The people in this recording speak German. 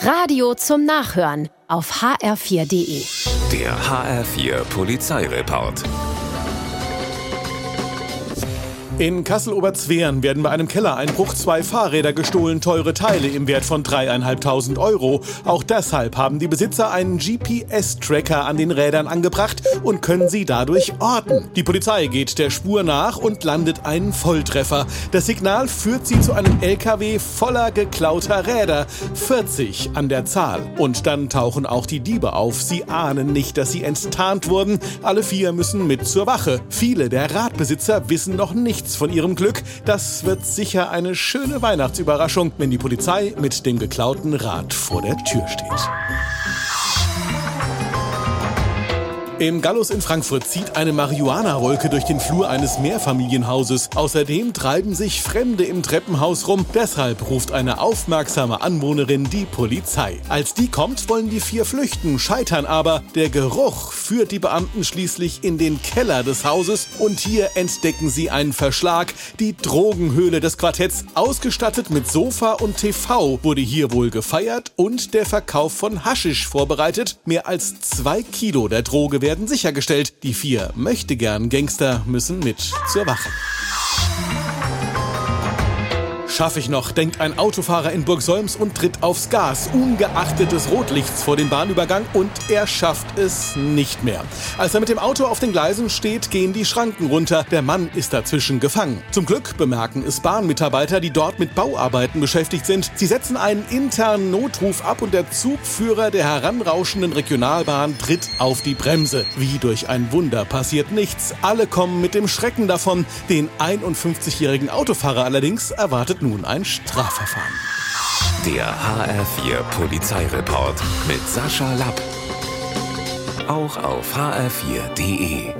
Radio zum Nachhören auf hr4.de. Der HR4 Polizeireport. In Kassel-Oberzweren werden bei einem Kellereinbruch zwei Fahrräder gestohlen, teure Teile im Wert von dreieinhalbtausend Euro. Auch deshalb haben die Besitzer einen GPS-Tracker an den Rädern angebracht und können sie dadurch orten. Die Polizei geht der Spur nach und landet einen Volltreffer. Das Signal führt sie zu einem LKW voller geklauter Räder, 40 an der Zahl. Und dann tauchen auch die Diebe auf. Sie ahnen nicht, dass sie enttarnt wurden. Alle vier müssen mit zur Wache. Viele der Radbesitzer wissen noch nichts nichts von ihrem Glück. Das wird sicher eine schöne Weihnachtsüberraschung, wenn die Polizei mit dem geklauten Rad vor der Tür steht. Im Gallus in Frankfurt zieht eine Marihuana-Wolke durch den Flur eines Mehrfamilienhauses. Außerdem treiben sich Fremde im Treppenhaus rum. Deshalb ruft eine aufmerksame Anwohnerin die Polizei. Als die kommt, wollen die vier flüchten, scheitern aber. Der Geruch führt die Beamten schließlich in den Keller des Hauses und hier entdecken sie einen Verschlag. Die Drogenhöhle des Quartetts, ausgestattet mit Sofa und TV, wurde hier wohl gefeiert und der Verkauf von Haschisch vorbereitet. Mehr als zwei Kilo der Droge werden werden sichergestellt. Die vier möchte gern Gangster müssen mit zur Wache. Schaffe ich noch, denkt ein Autofahrer in Burgsolms und tritt aufs Gas, ungeachtet des Rotlichts vor dem Bahnübergang und er schafft es nicht mehr. Als er mit dem Auto auf den Gleisen steht, gehen die Schranken runter. Der Mann ist dazwischen gefangen. Zum Glück bemerken es Bahnmitarbeiter, die dort mit Bauarbeiten beschäftigt sind. Sie setzen einen internen Notruf ab und der Zugführer der heranrauschenden Regionalbahn tritt auf die Bremse. Wie durch ein Wunder passiert nichts. Alle kommen mit dem Schrecken davon. Den 51-jährigen Autofahrer allerdings erwartet nur nun ein Strafverfahren. Der HR4 Polizeireport mit Sascha Lapp. Auch auf hr4.de.